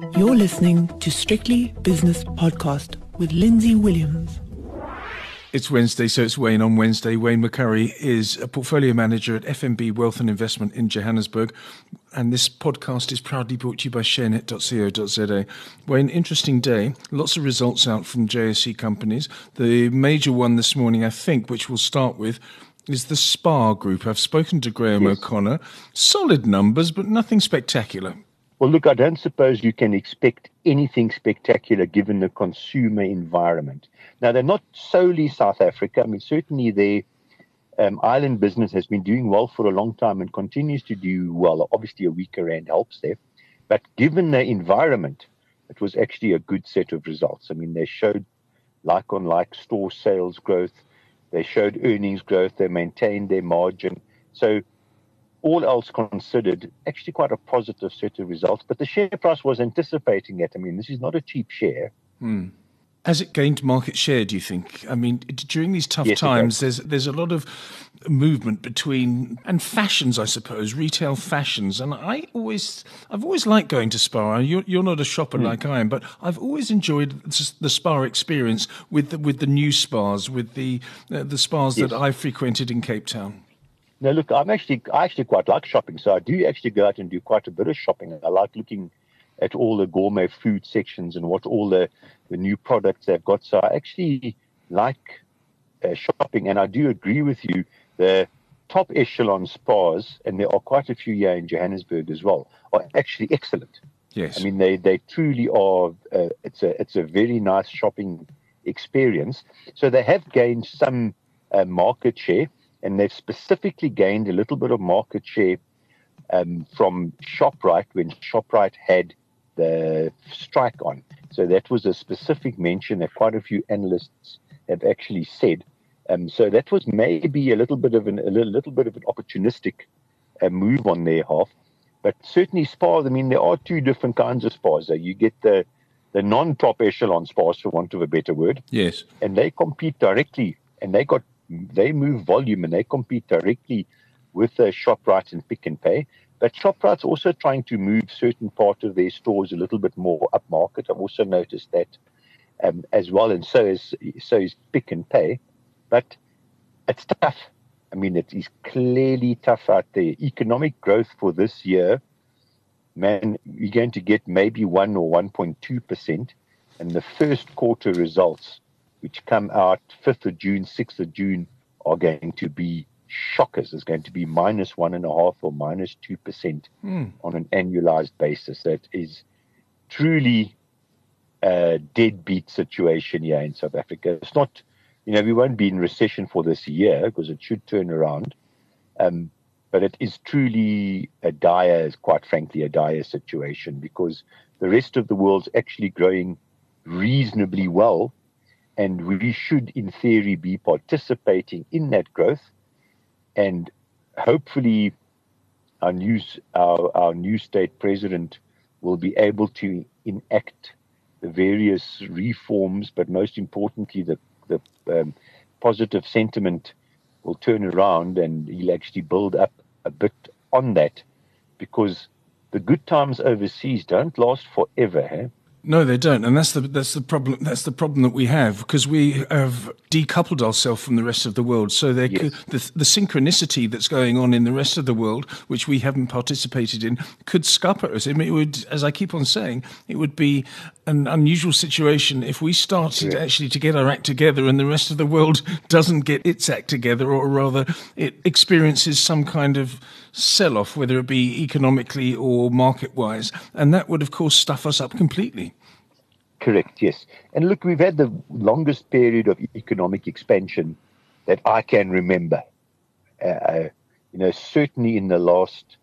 You're listening to Strictly Business Podcast with Lindsay Williams. It's Wednesday, so it's Wayne on Wednesday. Wayne McCurrie is a portfolio manager at FNB Wealth and Investment in Johannesburg. And this podcast is proudly brought to you by sharenet.co.za. Wayne, interesting day. Lots of results out from JSE companies. The major one this morning, I think, which we'll start with, is the SPAR Group. I've spoken to Graham yes. O'Connor. Solid numbers, but nothing spectacular. Well, look, I don't suppose you can expect anything spectacular given the consumer environment. Now, they're not solely South Africa. I mean, certainly their um, island business has been doing well for a long time and continues to do well. Obviously, a weaker rand helps there. But given the environment, it was actually a good set of results. I mean, they showed like on like store sales growth, they showed earnings growth, they maintained their margin. So, all else considered, actually quite a positive set of results. But the share price was anticipating it. I mean, this is not a cheap share. Hmm. Has it gained market share? Do you think? I mean, during these tough yes, times, there's there's a lot of movement between and fashions, I suppose, retail fashions. And I always, I've always liked going to SPAR. You're, you're not a shopper mm. like I am, but I've always enjoyed the SPAR experience with the, with the new Spars, with the uh, the Spars yes. that I frequented in Cape Town. Now, look, I'm actually I actually quite like shopping, so I do actually go out and do quite a bit of shopping. I like looking at all the gourmet food sections and what all the, the new products they've got. So I actually like uh, shopping, and I do agree with you. The top echelon Spars, and there are quite a few here in Johannesburg as well, are actually excellent. Yes, I mean they they truly are. Uh, it's a it's a very nice shopping experience. So they have gained some uh, market share and they've specifically gained a little bit of market share um, from Shoprite when Shoprite had the strike on. So that was a specific mention that quite a few analysts have actually said. Um, so that was maybe a little bit of an a little, little bit of an opportunistic uh, move on their half, but certainly Spars. I mean, there are two different kinds of Spars. You get the the non-top echelon Spars, for want of a better word. Yes, and they compete directly, and they got they move volume and they compete directly with uh, Shoprite and Pick n Pay. But Shoprite's also trying to move certain part of their stores a little bit more upmarket. I've also noticed that um, as well, and so is so is Pick n Pay. But it's tough. I mean, it is clearly tough out there. Economic growth for this year, man, you're going to get maybe one or 1.2 percent, and the first quarter results which come out 5th of June, 6th of June, are going to be shockers. It's going to be minus one and a half or minus two percent mm. on an annualized basis. That is truly a deadbeat situation here in South Africa. It's not, you know, we won't be in recession for this year because it should turn around. Um, but it is truly a dire, quite frankly, a dire situation because the rest of the world's actually growing reasonably well and we should, in theory, be participating in that growth. And hopefully, our new, our, our new state president will be able to enact the various reforms, but most importantly, the, the um, positive sentiment will turn around and he'll actually build up a bit on that because the good times overseas don't last forever. Eh? No, they don't, and that's the that's the problem. That's the problem that we have because we have decoupled ourselves from the rest of the world. So yes. could, the the synchronicity that's going on in the rest of the world, which we haven't participated in, could scupper us. I mean, it would, as I keep on saying, it would be an unusual situation if we started yeah. actually to get our act together and the rest of the world doesn't get its act together, or rather, it experiences some kind of sell off, whether it be economically or market wise, and that would, of course, stuff us up completely. Correct, yes. And look, we've had the longest period of economic expansion that I can remember. Uh, you know, certainly in the last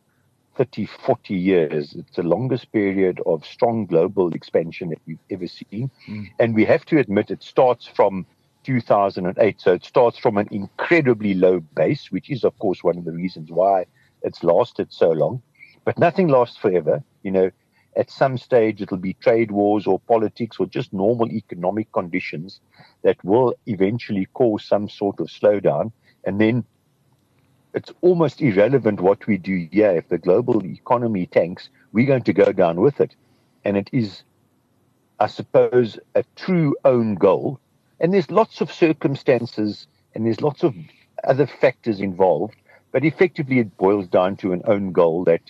30, 40 years, it's the longest period of strong global expansion that we've ever seen. Mm. And we have to admit it starts from 2008. So it starts from an incredibly low base, which is, of course, one of the reasons why it's lasted so long. But nothing lasts forever. You know, at some stage it'll be trade wars or politics or just normal economic conditions that will eventually cause some sort of slowdown. And then it's almost irrelevant what we do here. If the global economy tanks, we're going to go down with it. and it is, I suppose, a true own goal. And there's lots of circumstances and there's lots of other factors involved, but effectively it boils down to an own goal that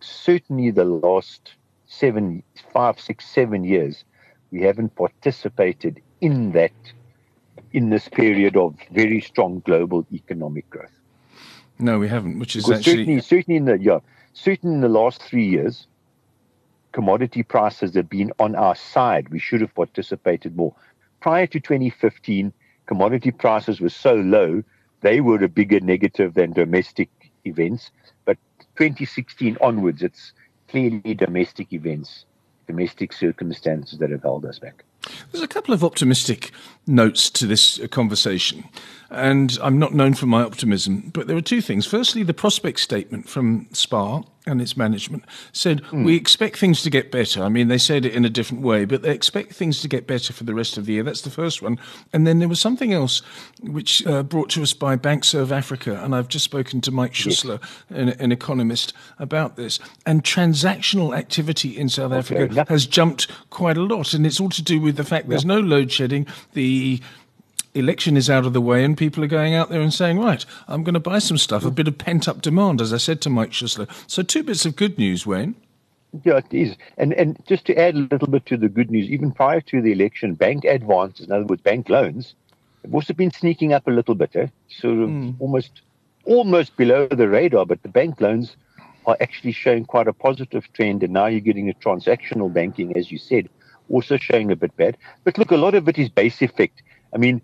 certainly the last seven, five, six, seven years, we haven't participated in that in this period of very strong global economic growth. No, we haven't, which is because actually certainly, certainly in the yeah, certainly in the last three years, commodity prices have been on our side. We should have participated more. Prior to 2015, commodity prices were so low, they were a bigger negative than domestic events. But 2016 onwards, it's clearly domestic events, domestic circumstances that have held us back. There's a couple of optimistic notes to this conversation, and I'm not known for my optimism, but there are two things. Firstly, the prospect statement from SPAR and its management said, mm. We expect things to get better. I mean, they said it in a different way, but they expect things to get better for the rest of the year. That's the first one. And then there was something else which uh, brought to us by Bankserv Africa, and I've just spoken to Mike Schuessler, yes. an, an, economist, about this. And transactional activity in South okay, Africa yeah. has jumped quite a lot, and it's all to do with the fact there's no load shedding. The election is out of the way and people are going out there and saying, right, I'm going to buy some stuff, a bit of pent up demand, as I said to Mike Schuessler. So, two bits of good news, Wayne. Yeah, it is. And and just to add a little bit to the good news, even prior to the election, bank advances, in other words, bank loans, have also been sneaking up a little bit, eh? sort of mm. almost almost below the radar, but the bank loans are actually showing quite a positive trend. And now you're getting a transactional banking, as you said, also showing a bit bad. But look, a lot of it is base effect. I mean,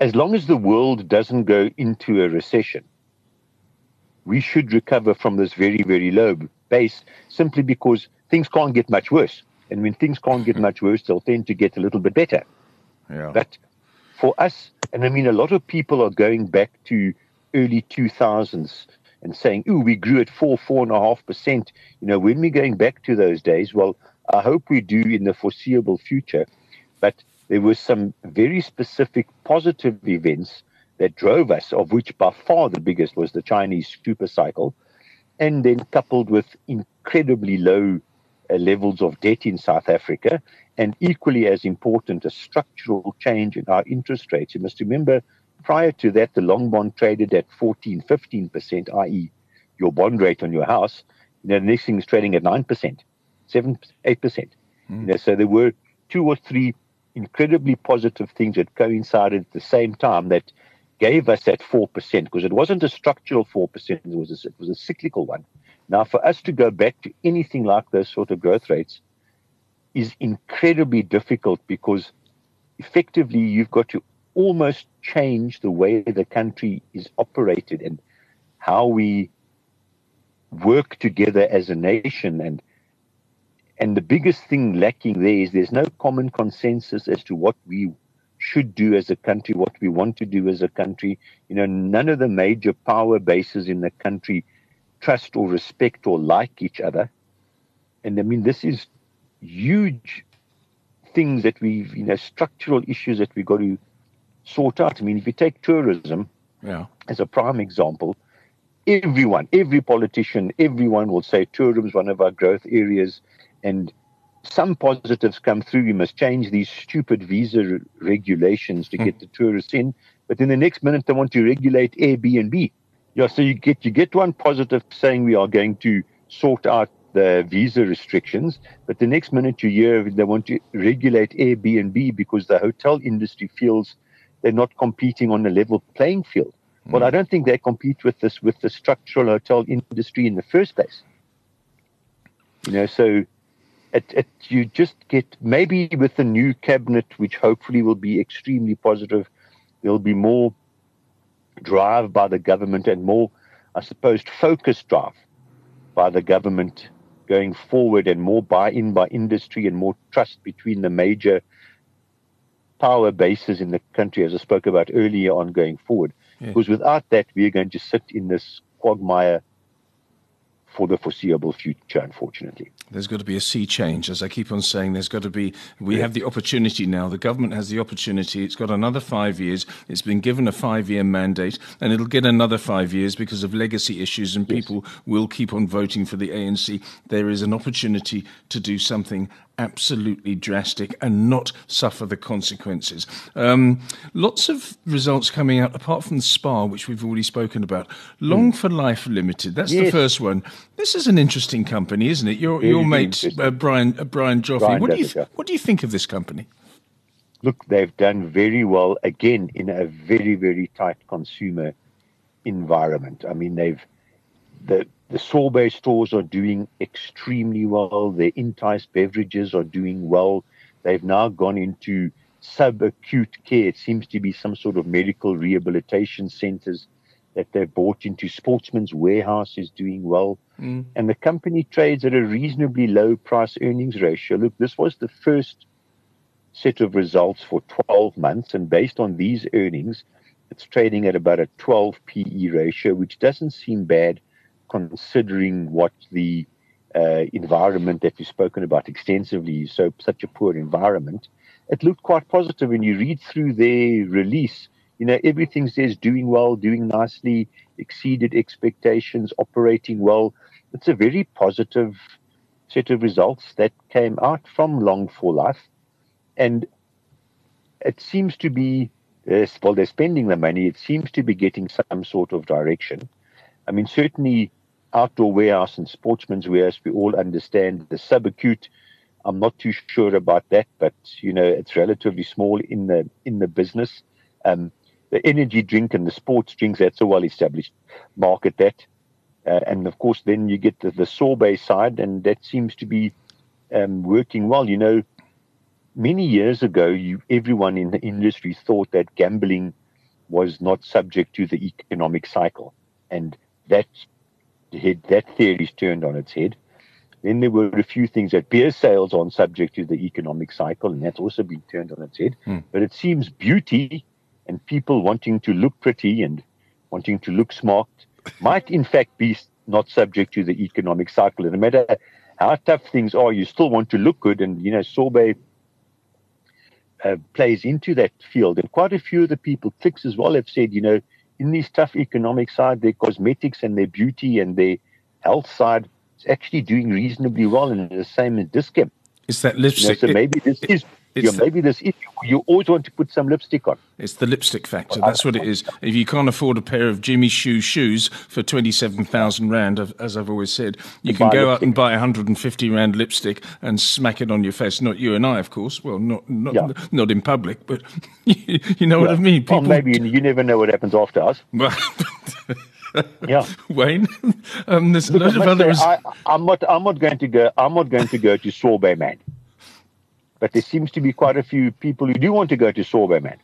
as long as the world doesn't go into a recession, we should recover from this very, very low base simply because things can't get much worse. And when things can't get much worse, they'll tend to get a little bit better. Yeah. But for us, and I mean, a lot of people are going back to early 2000s and saying, "Ooh, we grew at four, four and a half percent." You know, when we're going back to those days, well, I hope we do in the foreseeable future. But there were some very specific positive events that drove us, of which by far the biggest was the Chinese super cycle, and then coupled with incredibly low uh, levels of debt in South Africa, and equally as important, a structural change in our interest rates. You must remember, prior to that, the long bond traded at 14, 15%, i.e., your bond rate on your house. You know, the next thing is trading at 9%, 7 8%. Mm. You know, so there were two or three incredibly positive things that coincided at the same time that gave us that 4% because it wasn't a structural 4%, it was a, it was a cyclical one. Now, for us to go back to anything like those sort of growth rates is incredibly difficult because effectively you've got to almost change the way the country is operated and how we work together as a nation and and the biggest thing lacking there is there's no common consensus as to what we should do as a country, what we want to do as a country. You know, none of the major power bases in the country trust or respect or like each other. And I mean, this is huge things that we've, you know, structural issues that we've got to sort out. I mean, if you take tourism yeah. as a prime example, everyone, every politician, everyone will say tourism is one of our growth areas and some positives come through. We must change these stupid visa regulations to get the tourists in. But then the next minute they want to regulate Airbnb. Yeah, so you get you get one positive saying we are going to sort out the visa restrictions, but the next minute you hear they want to regulate Airbnb because the hotel industry feels they're not competing on a level playing field. Mm. Well, I don't think they compete with this with the structural hotel industry in the first place. You know, so it, it, you just get maybe with the new cabinet, which hopefully will be extremely positive, there'll be more drive by the government and more, I suppose, focused drive by the government going forward and more buy-in by industry and more trust between the major power bases in the country, as I spoke about earlier on going forward. Yeah. Because without that, we're going to sit in this quagmire for the foreseeable future, unfortunately. There's got to be a sea change, as I keep on saying. There's got to be. We yeah. have the opportunity now. The government has the opportunity. It's got another five years. It's been given a five-year mandate, and it'll get another five years because of legacy issues, and yes. people will keep on voting for the ANC. There is an opportunity to do something absolutely drastic and not suffer the consequences. Um, lots of results coming out, apart from SPAR, which we've already spoken about. Long mm. for Life Limited, that's yes. the first one. This is an interesting company, isn't it? Your, your mate, uh, Brian, uh, Brian Joffe. Brian what, do you th- what do you think of this company? Look, they've done very well, again, in a very, very tight consumer environment. I mean, they've the the sorbet stores are doing extremely well. Their Entyce beverages are doing well. They've now gone into subacute care. It seems to be some sort of medical rehabilitation centers that they've bought into. Sportsman's Warehouse is doing well. Mm. And the company trades at a reasonably low price earnings ratio. Look, this was the first set of results for 12 months. And based on these earnings, it's trading at about a 12 PE ratio, which doesn't seem bad considering what the uh, environment that we've spoken about extensively, so such a poor environment, it looked quite positive. When you read through their release, you know, everything says doing well, doing nicely, exceeded expectations, operating well. It's a very positive set of results that came out from Long4Life. And it seems to be, uh, well, they're spending the money, it seems to be getting some sort of direction. I mean, certainly outdoor warehouse and sportsman's warehouse, we all understand the subacute. I'm not too sure about that, but you know it's relatively small in the in the business. Um, the energy drink and the sports drinks that's a well-established market. That, uh, and of course, then you get the, the sorbet side, and that seems to be um, working well. You know, many years ago, you everyone in the industry thought that gambling was not subject to the economic cycle, and that's head, that theory's turned on its head. Then there were a few things that beer sales aren't subject to the economic cycle, and that's also been turned on its head. Mm. But it seems beauty and people wanting to look pretty and wanting to look smart might, in fact, be not subject to the economic cycle. And no matter how tough things are, you still want to look good. And, you know, sorbet uh, plays into that field. And quite a few of the people, Clicks as well, have said, you know, in this tough economic side, their cosmetics and their beauty and their health side is actually doing reasonably well, and the same as Dis-Chem. Is that lipstick? You know, so maybe this it, is yeah, maybe this if you always want to put some lipstick on. It's the lipstick factor. That's what it is. If you can't afford a pair of Jimmy Choo shoes for twenty seven thousand rand, as I've always said, you can go out and buy a hundred and fifty rand lipstick and smack it on your face. Not you and I, of course. Well, not not yeah. not in public, but you know yeah. what I mean. People well, maybe you never know what happens after us. yeah, Wayne. Um, there's Look, a lot of others. I, am not. I'm not going to go. I'm not going to go to Sorbet Man. But there seems to be quite a few people who do want to go to Sorbet Man,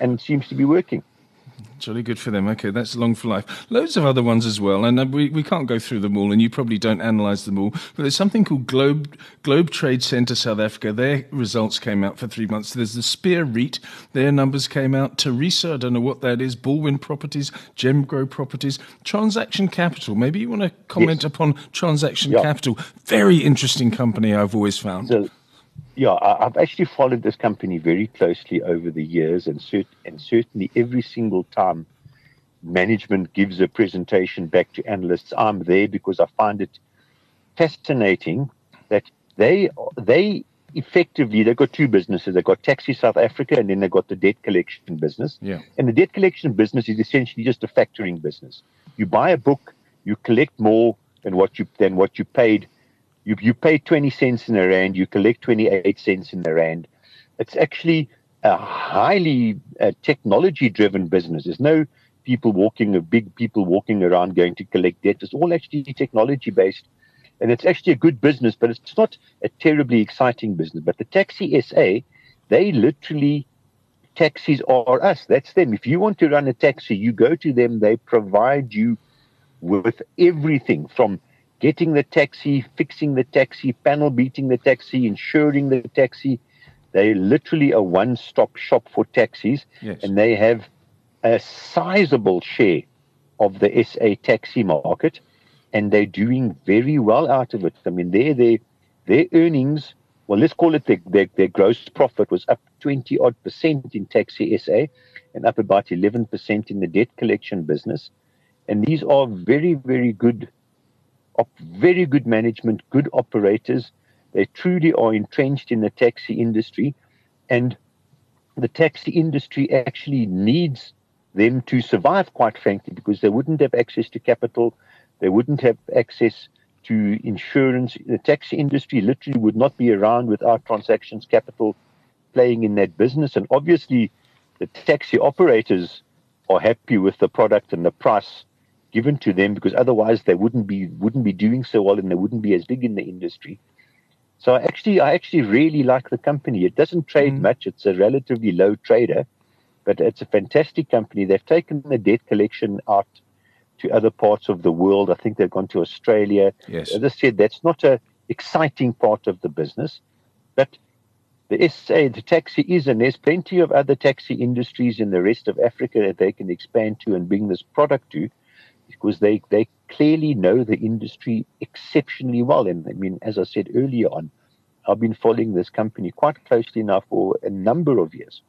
and it seems to be working. Jolly good for them. Okay, that's Long4Life. Loads of other ones as well, and uh, we, we can't go through them all, and you probably don't analyse them all. But there's something called Globe Globe Trade Centre South Africa. Their results came out for three months. There's the Spear REIT. Their numbers came out. Tharisa, I don't know what that is. Balwin Properties, Gemgrow Properties, Transaction Capital. Maybe you want to comment yes. upon Transaction yeah. Capital. Very interesting company. I've always found. So, yeah, I, have actually followed this company very closely over the years, and, cert- and certainly every single time management gives a presentation back to analysts, I'm there because I find it fascinating that they they effectively they've got two businesses. They've got Taxi South Africa, and then they've got the debt collection business. Yeah. And the debt collection business is essentially just a factoring business. You buy a book, you collect more than what you than what you paid you, you pay 20 cents in a rand, you collect 28 cents in the rand. It's actually a highly uh, technology driven business. There's no people walking, big people walking around going to collect debt. It's all actually technology based. And it's actually a good business, but it's not a terribly exciting business. But the Taxi SA, they literally, taxis are us. That's them. If you want to run a taxi, you go to them. They provide you with everything from getting the taxi, fixing the taxi, panel beating the taxi, insuring the taxi. They're literally a one stop shop for taxis, yes. and they have a sizable share of the SA taxi market, and they're doing very well out of it. I mean, they're, they're their earnings, well, let's call it their, their, their gross profit was up 20 odd percent in Taxi SA and up about 11% in the debt collection business. And these are very, very good, very good management, good operators. They truly are entrenched in the taxi industry. And the taxi industry actually needs them to survive, quite frankly, because they wouldn't have access to capital, they wouldn't have access to insurance. The taxi industry literally would not be around without transactions capital playing in that business. And obviously, the taxi operators are happy with the product and the price given to them because otherwise they wouldn't be wouldn't be doing so well and they wouldn't be as big in the industry. So I actually I actually really like the company. It doesn't trade mm. much. It's a relatively low trader, but it's a fantastic company. They've taken the debt collection out to other parts of the world. I think they've gone to Australia. Yes. As I said, that's not a exciting part of the business, but the SA, the taxi is, and there's plenty of other taxi industries in the rest of Africa that they can expand to and bring this product to because they, they clearly know the industry exceptionally well. And I mean, as I said earlier on, I've been following this company quite closely now for a number of years.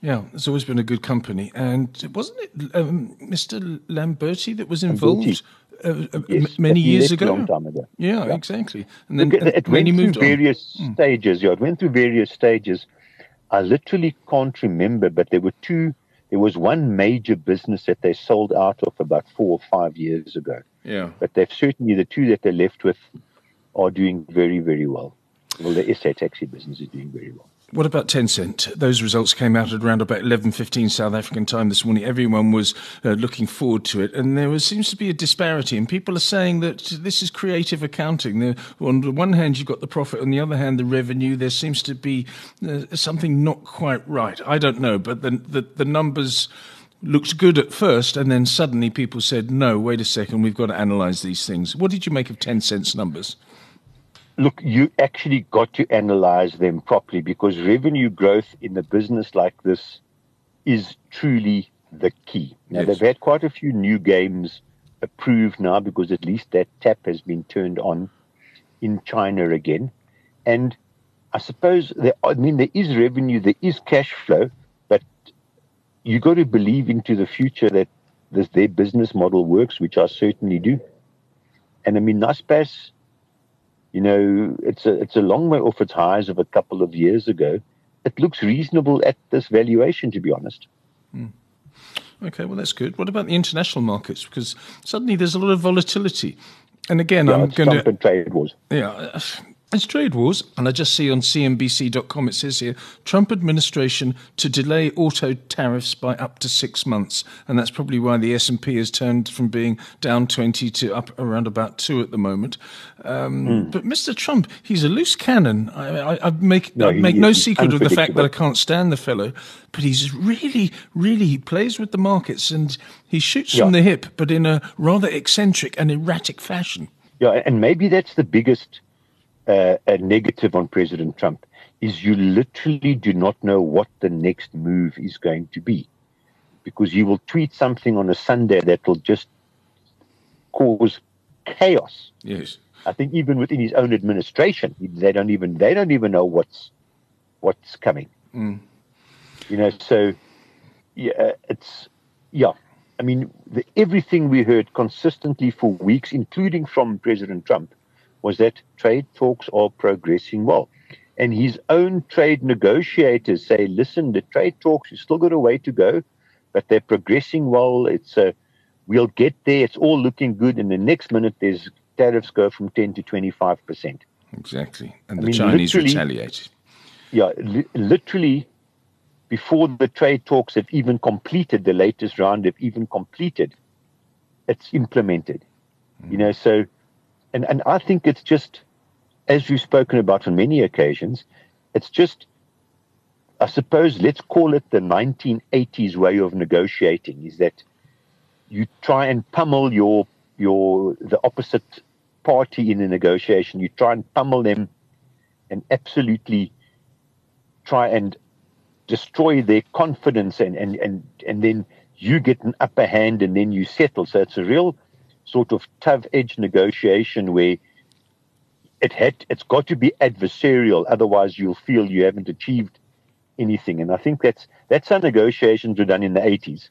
Yeah, it's always been a good company. And wasn't it um, Mr. Lamberti that was involved uh, uh yes, many years ago? Long time ago. Yeah, yeah. exactly. And then it went through various on. Hmm. stages. Yeah, it went through various stages. I literally can't remember, but there were two. There was one major business that they sold out of about four or five years ago. Yeah. But they've certainly the two that they're left with are doing very, very well. Well, the SA taxi business is doing very well. What about Tencent? Those results came out at around about 11.15 South African time this morning. Everyone was uh, looking forward to it. And there was, seems to be a disparity. And people are saying that this is creative accounting. On the one hand, you've got the profit. On the other hand, the revenue. There seems to be uh, something not quite right. I don't know. But the, the, the numbers looked good at first. And then suddenly people said, no, wait a second. We've got to analyze these things. What did you make of Tencent's numbers? Look, you actually got to analyze them properly because revenue growth in a business like this is truly the key. Now, yes. they've had quite a few new games approved now because at least that tap has been turned on in China again. And I suppose, there, I mean, there is revenue, there is cash flow, but you've got to believe into the future that this, their business model works, which I certainly do. And I mean, Naspers you know, it's a it's a long way off its highs of a couple of years ago. It looks reasonable at this valuation, to be honest. Mm. Okay, well that's good. What about the international markets? Because suddenly there's a lot of volatility. And again, yeah, I'm going to trade wars. Yeah, it's trade wars, and I just see on CNBC.com it says here Trump administration to delay auto tariffs by up to six months, and that's probably why the S and P has turned from being down twenty to up around about two at the moment. Um, mm. But Mr. Trump, he's a loose cannon. I, I, I make no, I make no secret of the fact that I can't stand the fellow, but he's really, really he plays with the markets and he shoots yeah. from the hip, but in a rather eccentric and erratic fashion. Yeah, and maybe that's the biggest uh, a negative on President Trump is you literally do not know what the next move is going to be because he will tweet something on a Sunday that will just cause chaos. Yes. I think even within his own administration, they don't even they don't even know what's what's coming. Mm. You know, so yeah, it's yeah. I mean, the, everything we heard consistently for weeks, including from President Trump, was that trade talks are progressing well. And his own trade negotiators say, listen, the trade talks, you've still got a way to go, but they're progressing well. It's a, we'll get there. It's all looking good. And the next minute, there's tariffs go from 10 to 25%. Exactly. And I the mean, Chinese retaliate. Yeah, li- literally, before the trade talks have even completed, the latest round have even completed, it's implemented. Mm. You know, so and and I think it's just as you've spoken about on many occasions, it's just I suppose let's call it the 1980s way of negotiating is that you try and pummel your your the opposite party in a negotiation. You try and pummel them and absolutely try and destroy their confidence and, and, and, and then you get an upper hand and then you settle. So it's a real sort of tough edge negotiation where it had it's got to be adversarial, otherwise you'll feel you haven't achieved anything. And I think that's that's how negotiations were done in the 80s.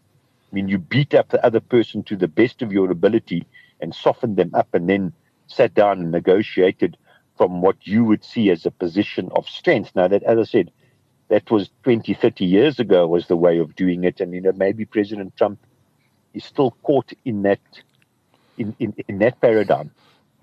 I mean, you beat up the other person to the best of your ability and softened them up, and then sat down and negotiated from what you would see as a position of strength. Now, that, as I said, that was 20, 30 years ago was the way of doing it. And, you know, maybe President Trump is still caught in that, in, in, in that paradigm.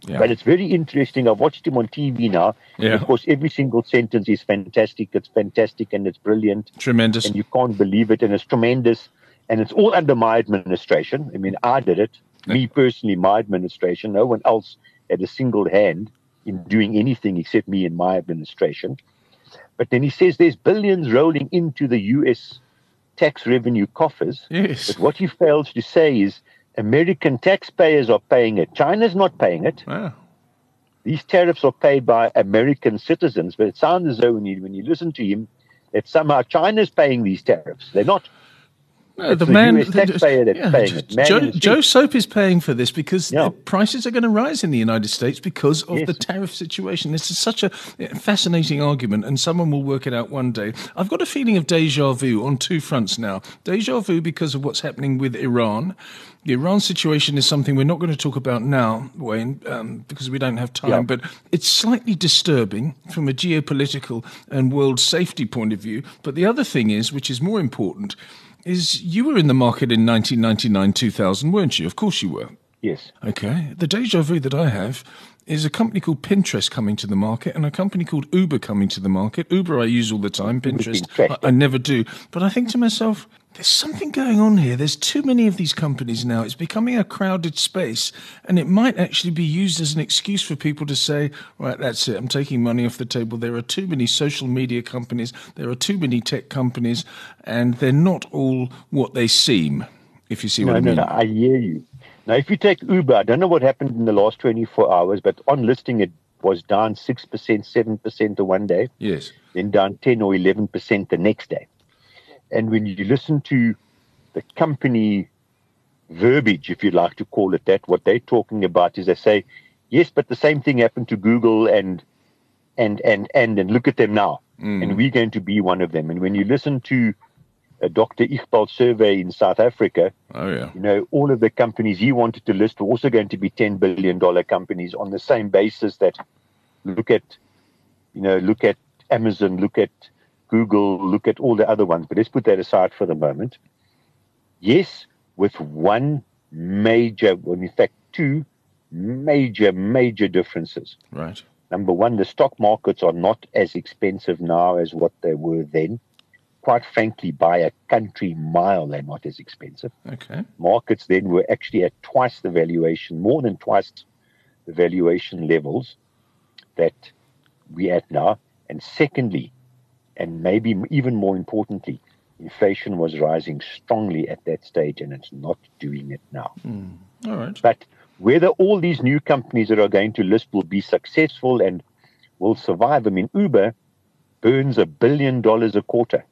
Yeah. But it's very interesting. I've watched him on TV now. Yeah. Of course, every single sentence is fantastic. It's fantastic and it's brilliant. Tremendous. And you can't believe it. And it's tremendous. And it's all under my administration. I mean, I did it. Me personally, my administration. No one else had a single hand in doing anything except me and my administration. But then he says there's billions rolling into the US tax revenue coffers. Yes. But what he fails to say is American taxpayers are paying it. China's not paying it. Wow. These tariffs are paid by American citizens, but it sounds as though when you, when you listen to him, that somehow China's paying these tariffs. They're not. No, the, the man, the, yeah, Joe, Joe, Soap is paying for this because yeah. prices are going to rise in the United States because of yes. the tariff situation. This is such a fascinating argument, and someone will work it out one day. I've got a feeling of deja vu on two fronts now. Deja vu because of what's happening with Iran. The Iran situation is something we're not going to talk about now, Wayne, um, because we don't have time, yeah. but it's slightly disturbing from a geopolitical and world safety point of view. But the other thing is, which is more important, is you were in the market in 1999 2000, weren't you? Of course you were. Yes. Okay. The deja vu that I have is a company called Pinterest coming to the market and a company called Uber coming to the market. Uber I use all the time, Pinterest I, I never do. But I think to myself, there's something going on here. There's too many of these companies now. It's becoming a crowded space, and it might actually be used as an excuse for people to say, right, that's it, I'm taking money off the table. There are too many social media companies, there are too many tech companies, and they're not all what they seem, if you see no, what I mean. No, no, I hear you. Now, if you take Uber, I don't know what happened in the last 24 hours, but on listing, it was down 6%, 7% the one day. Yes. Then down 10 or 11% the next day. And when you listen to the company verbiage, if you like to call it that, what they're talking about is they say, yes, but the same thing happened to Google and and and and and look at them now. Mm. And we're going to be one of them. And when you listen to a Dr. Iqbal Survé in South Africa, oh yeah, you know, all of the companies he wanted to list were also going to be ten billion dollar companies on the same basis that look at you know, look at Amazon, look at Google, look at all the other ones, but let's put that aside for the moment. Yes, with one major, well, in fact, two major, major differences. Right. Number one, the stock markets are not as expensive now as what they were then. Quite frankly, by a country mile, they're not as expensive. Okay. Markets then were actually at twice the valuation, more than twice the valuation levels that we're at now. And secondly, and maybe even more importantly, inflation was rising strongly at that stage and it's not doing it now. Mm. All right. But whether all these new companies that are going to list will be successful and will survive, I mean, Uber burns a billion dollars a quarter.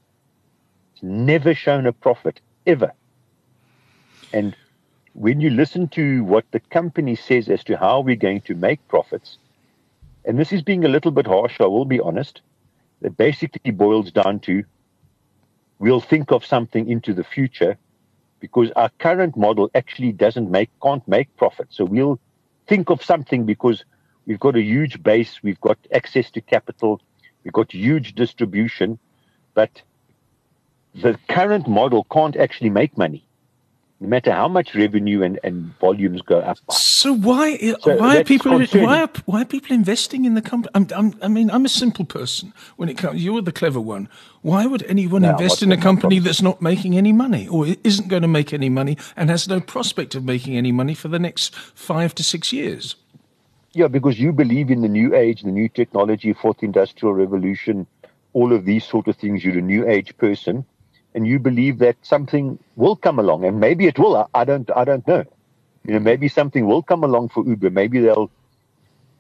It's never shown a profit, ever. And when you listen to what the company says as to how we're going to make profits, and this is being a little bit harsh, I will be honest it basically boils down to we'll think of something into the future because our current model actually doesn't make can't make profit. So we'll think of something because we've got a huge base, we've got access to capital, we've got huge distribution, but the current model can't actually make money no matter how much revenue and, and volumes go up. So why so why are people why are, why are people investing in the company? I'm, I'm, i mean, I'm a simple person. When it comes, you're the clever one. Why would anyone invest in a company that's not making any money or isn't going to make any money and has no prospect of making any money for the next five to six years? Yeah, because you believe in the new age, the new technology, fourth industrial revolution, all of these sort of things. You're a new age person and you believe that something will come along, and maybe it will. I, I don't. I don't know. You know, maybe something will come along for Uber. Maybe they'll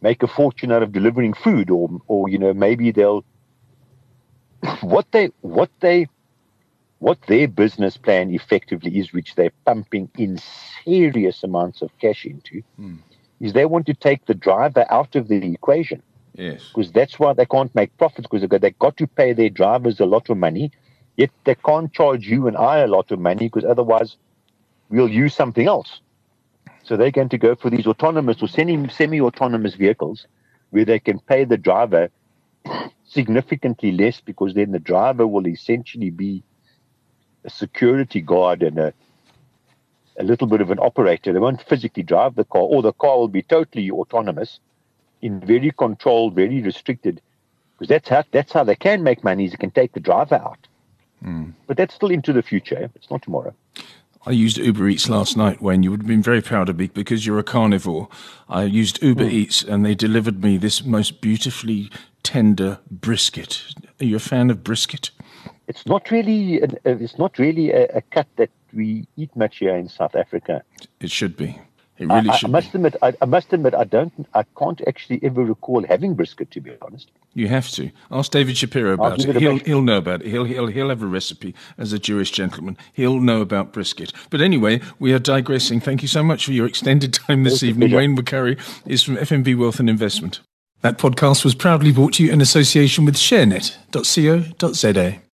make a fortune out of delivering food, or or you know, maybe they'll what they what they what their business plan effectively is, which they're pumping in serious amounts of cash into, mm. is they want to take the driver out of the equation. Yes. Because that's why they can't make profits because they've got to pay their drivers a lot of money. Yet they can't charge you and I a lot of money because otherwise we'll use something else. So they're going to go for these autonomous or semi autonomous vehicles where they can pay the driver significantly less because then the driver will essentially be a security guard and a a little bit of an operator. They won't physically drive the car, or the car will be totally autonomous, in very controlled, very restricted. Because that's how that's how they can make money. Is they can take the driver out. Mm. But that's still into the future. It's not tomorrow. I used Uber Eats last night, Wayne. You would have been very proud of me because you're a carnivore. I used Uber mm. Eats and they delivered me this most beautifully tender brisket. Are you a fan of brisket? It's not really. An, it's not really a, a, cut that we eat much here in South Africa. It should be. It really I, should. I must be. admit. I, I, must admit. I don't. I can't actually ever recall having brisket. To be honest. You have to ask David Shapiro about it. He'll he'll know about it. He'll he'll he'll have a recipe as a Jewish gentleman. He'll know about brisket. But anyway, we are digressing. Thank you so much for your extended time this evening. Wayne McCurrie is from FNB Wealth and Investment. That podcast was proudly brought to you in association with ShareNet.co.za.